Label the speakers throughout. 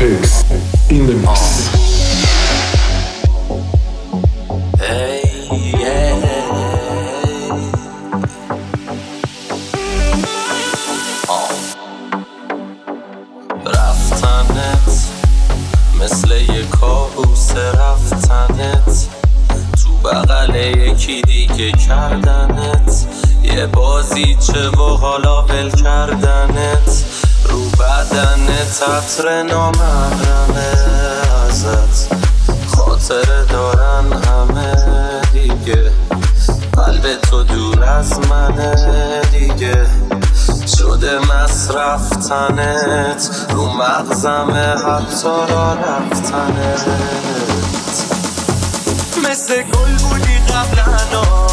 Speaker 1: X in the mix.
Speaker 2: سطر نامحرمه ازت. خاطر دارن همه دیگه. قلب تو دور از منه دیگه. شده مصرفتنت. رو مغزمه حتی را رفتنت. مثل گل بودی قبلنا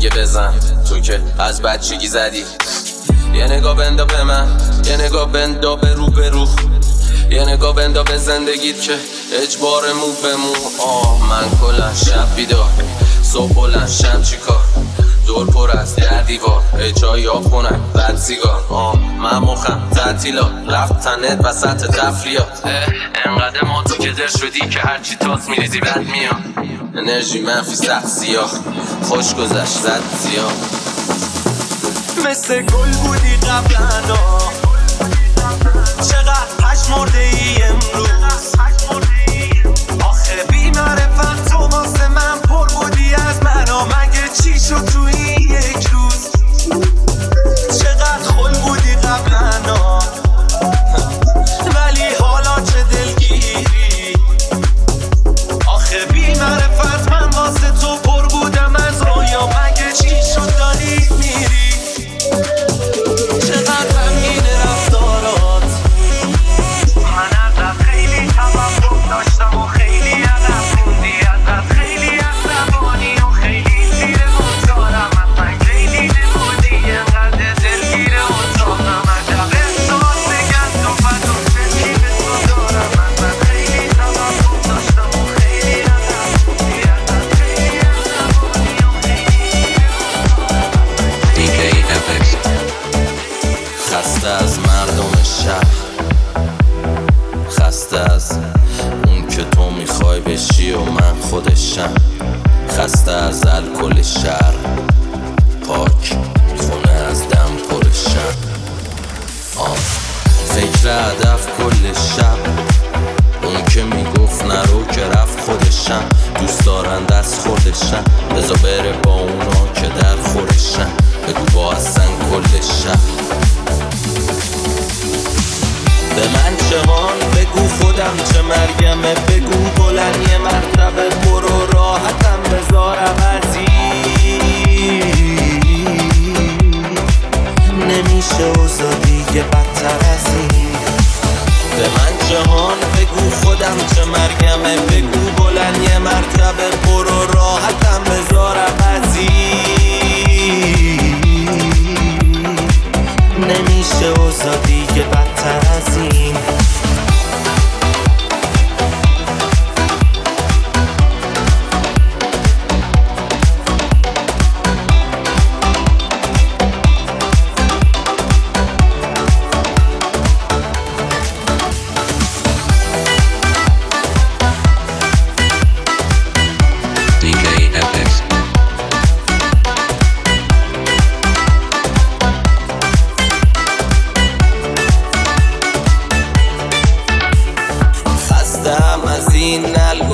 Speaker 2: دیگه بزن. تو که از بچگی زدی. یه نگاه بندا به من. یه نگاه بندا به رو به رو. یه نگاه بندا به زندگیت که اجبار مو به مو. آه من کلا شب بیدار. صبح بلند شم چیکار؟ دور پر از در دیوار. اجای چای آب کنم بعد سیگار. آه من مخم تعطیلات. رفت تنت وسط تفریات انقدر ما تو که در شدی که هرچی تاس میریزی بد میاد. انرژی منفی سخت سیاه خوش گذشت زد زیاد. مثل گل بودی قبلا چقدر پش مرده ای امروز. آخه بیمار فقط تو واسه من پر بودی از من مگه چی شد تو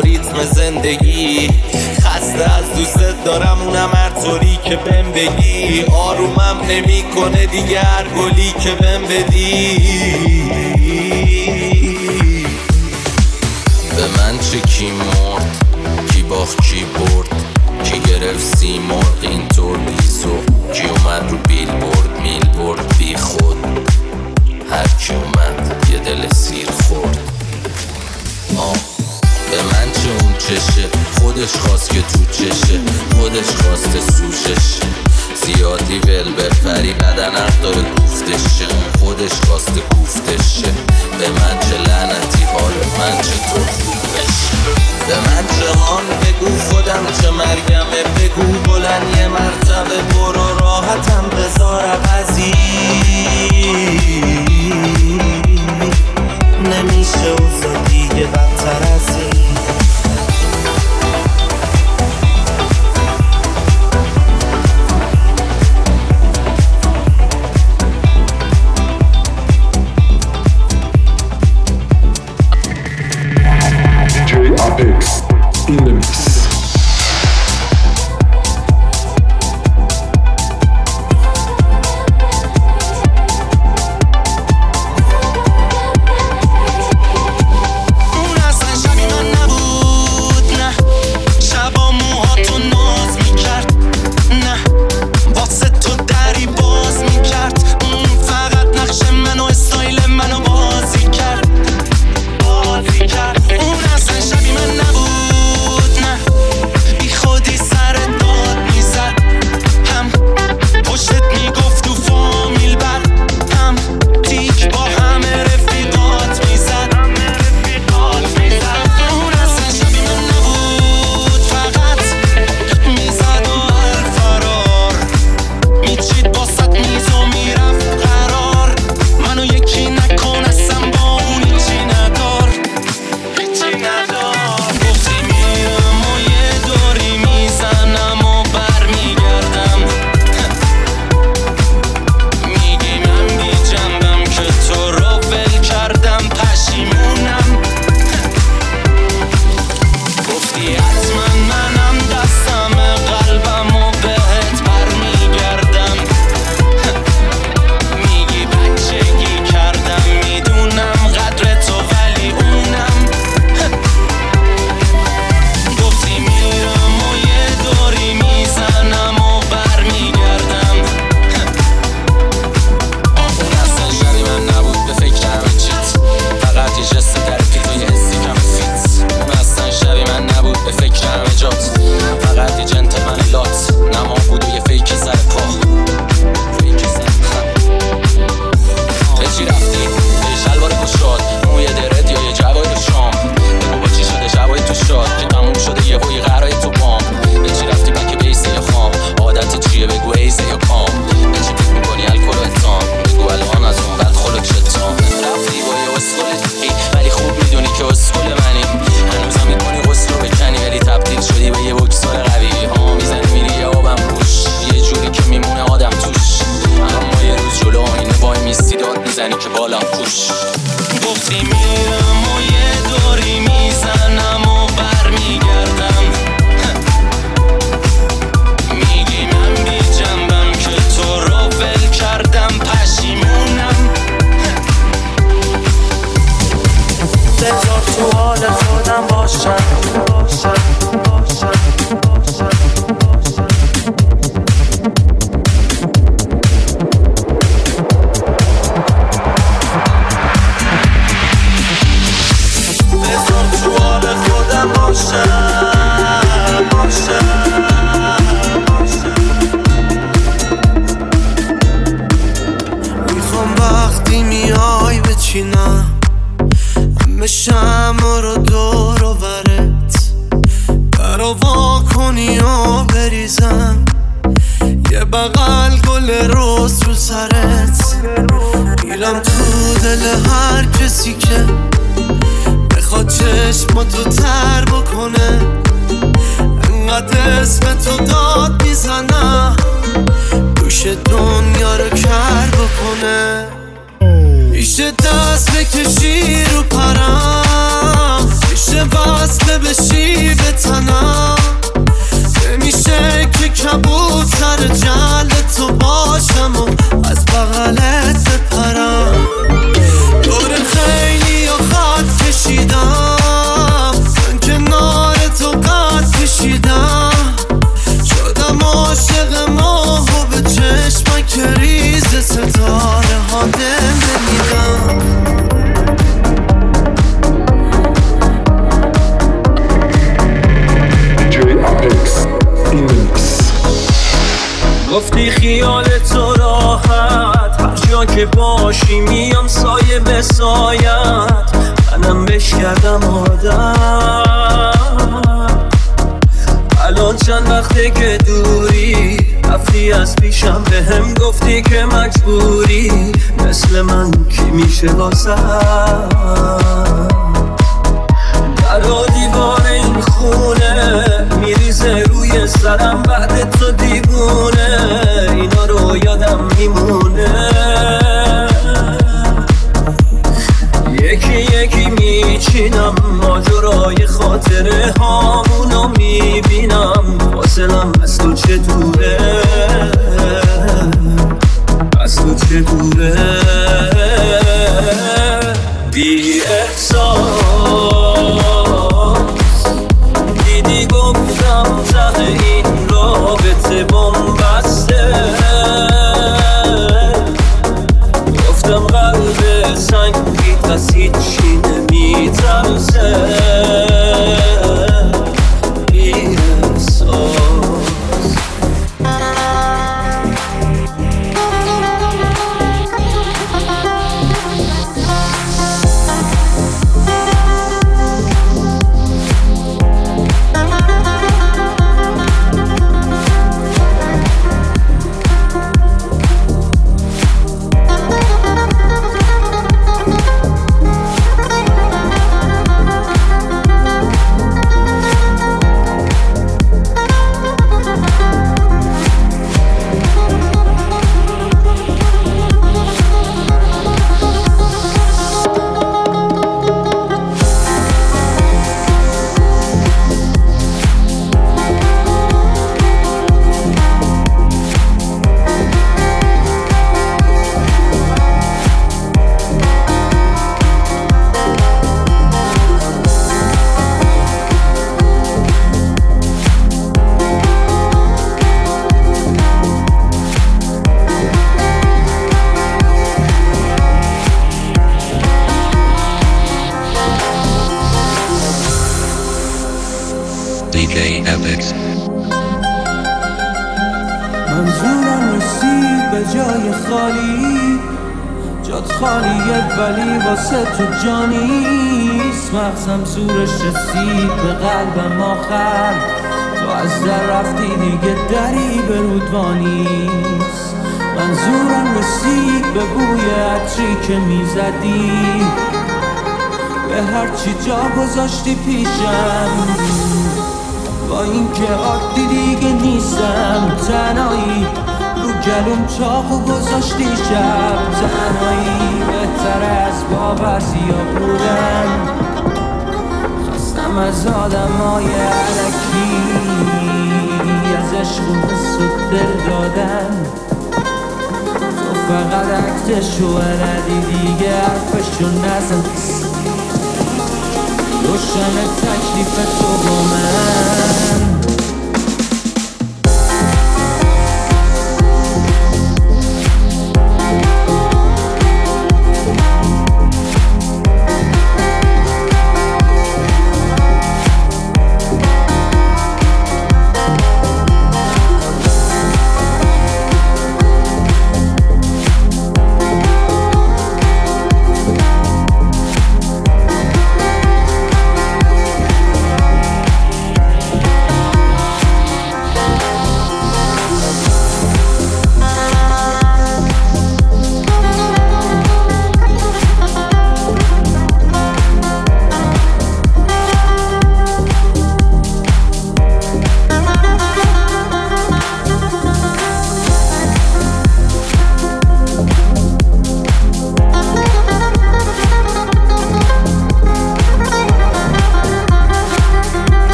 Speaker 3: ریتم زندگی.
Speaker 2: خسته از دوست دارم اونم هر طوری که بهم بگی. آرومم نمی‌کنه کنه دیگر گلی که بهم بدی.
Speaker 1: به من چه کی مرد؟ کی باخت چی برد؟ کی گرفت سی مرد اینطور بی کی اومد رو بیل برد میل برد بی خود. هر کی خودش خواست که تو چشه خودش خواست سوشش. زیادی ول بفری بدن حق داره گفتشه خودش خواست گفتشه به من چه لعنتی حال من چه تو به من چه آن بگو خودم چه مرگمه. بگو بلند یه مرتبه برو راحتم بذار عوضی.
Speaker 4: می‌خوام وقتی میای بچینم همه شما رو دور و برت برا وا کنی و بریزم. یه بغل گل روز رو سرت. میرم تو دل هر کسی که چشم تو تر بکنه. انقدر اسم تو داد می‌زنه. دوش دنیا رو کر بکنه. میشه دست بکشی؟
Speaker 5: باشی میام سایه به سایت. منم بش کردم آدم. الان چند وقته که دوری؟ رفتی از پیشم به هم گفتی که مجبوری. مثل من کی میشه واسه؟ در دیوار این خونه میریزه روی سرم بعد تو دیوونه. اینا رو یادم میمونه. یکی یکی میچینم. ماجرای خاطره هامونو می‌بینم. فاصلم از تو چه دوره؟ از تو چه دوره؟
Speaker 6: تو جانیست مغزم زورش رسید به قلبم آخر. تو از در رفتی دیگه دری به رودوانیست منظورم رسید به بوی عطری که می‌زدی. به هرچی جا گذاشتی پیشم. با اینکه عادی دیگه نیستم. تنهایی رو گلوم چاقو گذاشتی شب. تنهایی از با بعضیا بودن. خستم از آدم های علکی از عشق و حس دل دادن. تو فقط عکسشو ندی دیگه حرفشو نزن. روشن تکلیف تو با من.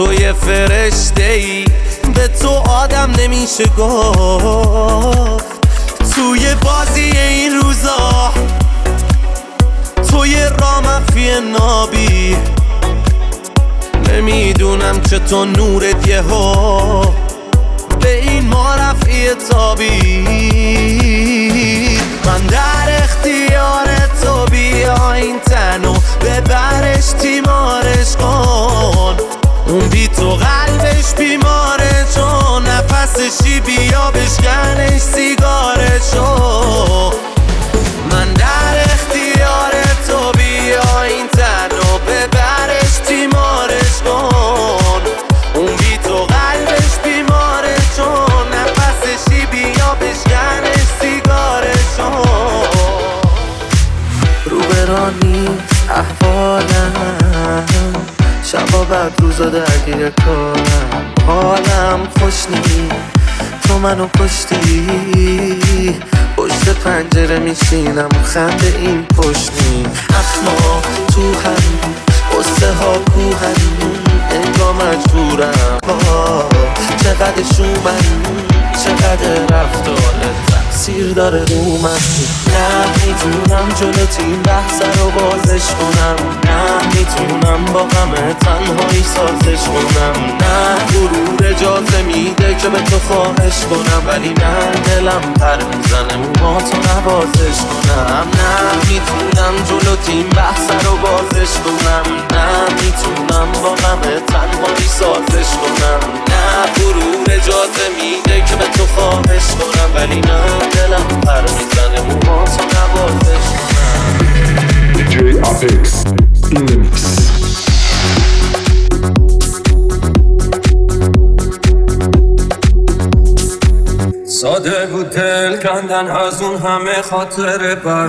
Speaker 7: تو یه
Speaker 2: فرشته ای به تو آدم نمیشه گفت. توی بازی این روزا توی رامفی نابی. نمی‌دونم چطور نورت یه ها به این ما رفعی تابی. من در اختیار تو بیا این تنو ببرش تیمارش کن. اون بی تو قلبش بیماره چون نفسشی بیا بشکنش شبا بعد روزا درگیر کارم حالم خوش نیست. تو منو کشتی. پشت پنجره میشینم. خنده این پشت نیم اخما تو هم قصه ها کوهن انگا مجبورم. چقدر شومن چقدر رفتارت. تاثیر داره رو من. نه می‌تونم جلو تیم بحث رو بازش کنم. نه می‌تونم با غم تنهایی سازش کنم. نه غرور اجازه میده که به تو خواهش کنم. ولی نه دلم پر می‌زنه موها تو نوازش کنم. نه می‌تونم جلو تیم بحث رو بازش کنم. نه می‌تونم با غم تنهایی سازش کنم. ولی نه دلم پر می‌زنه موها تو نوازش کنم
Speaker 8: the mix.
Speaker 5: ساده بود دل کندن از اون همه خاطر برا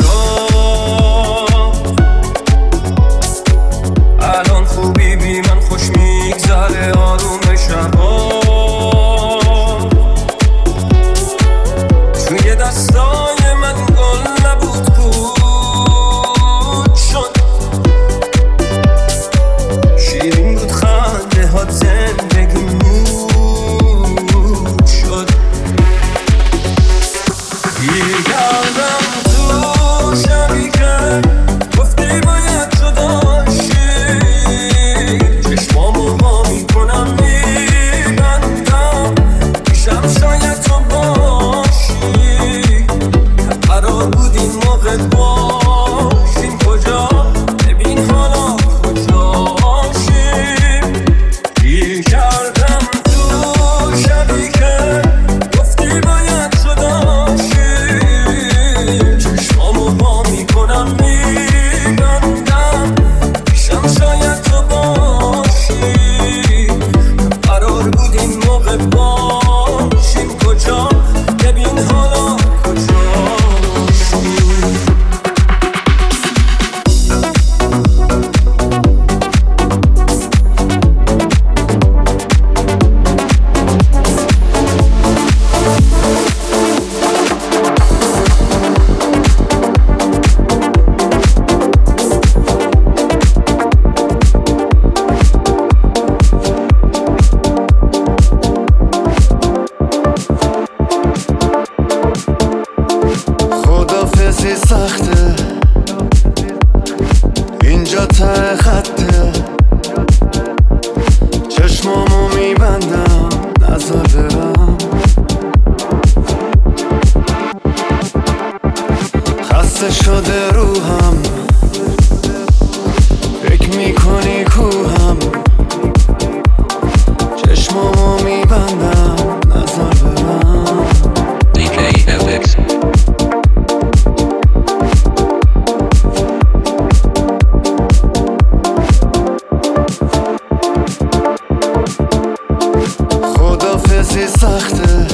Speaker 9: bizi saktı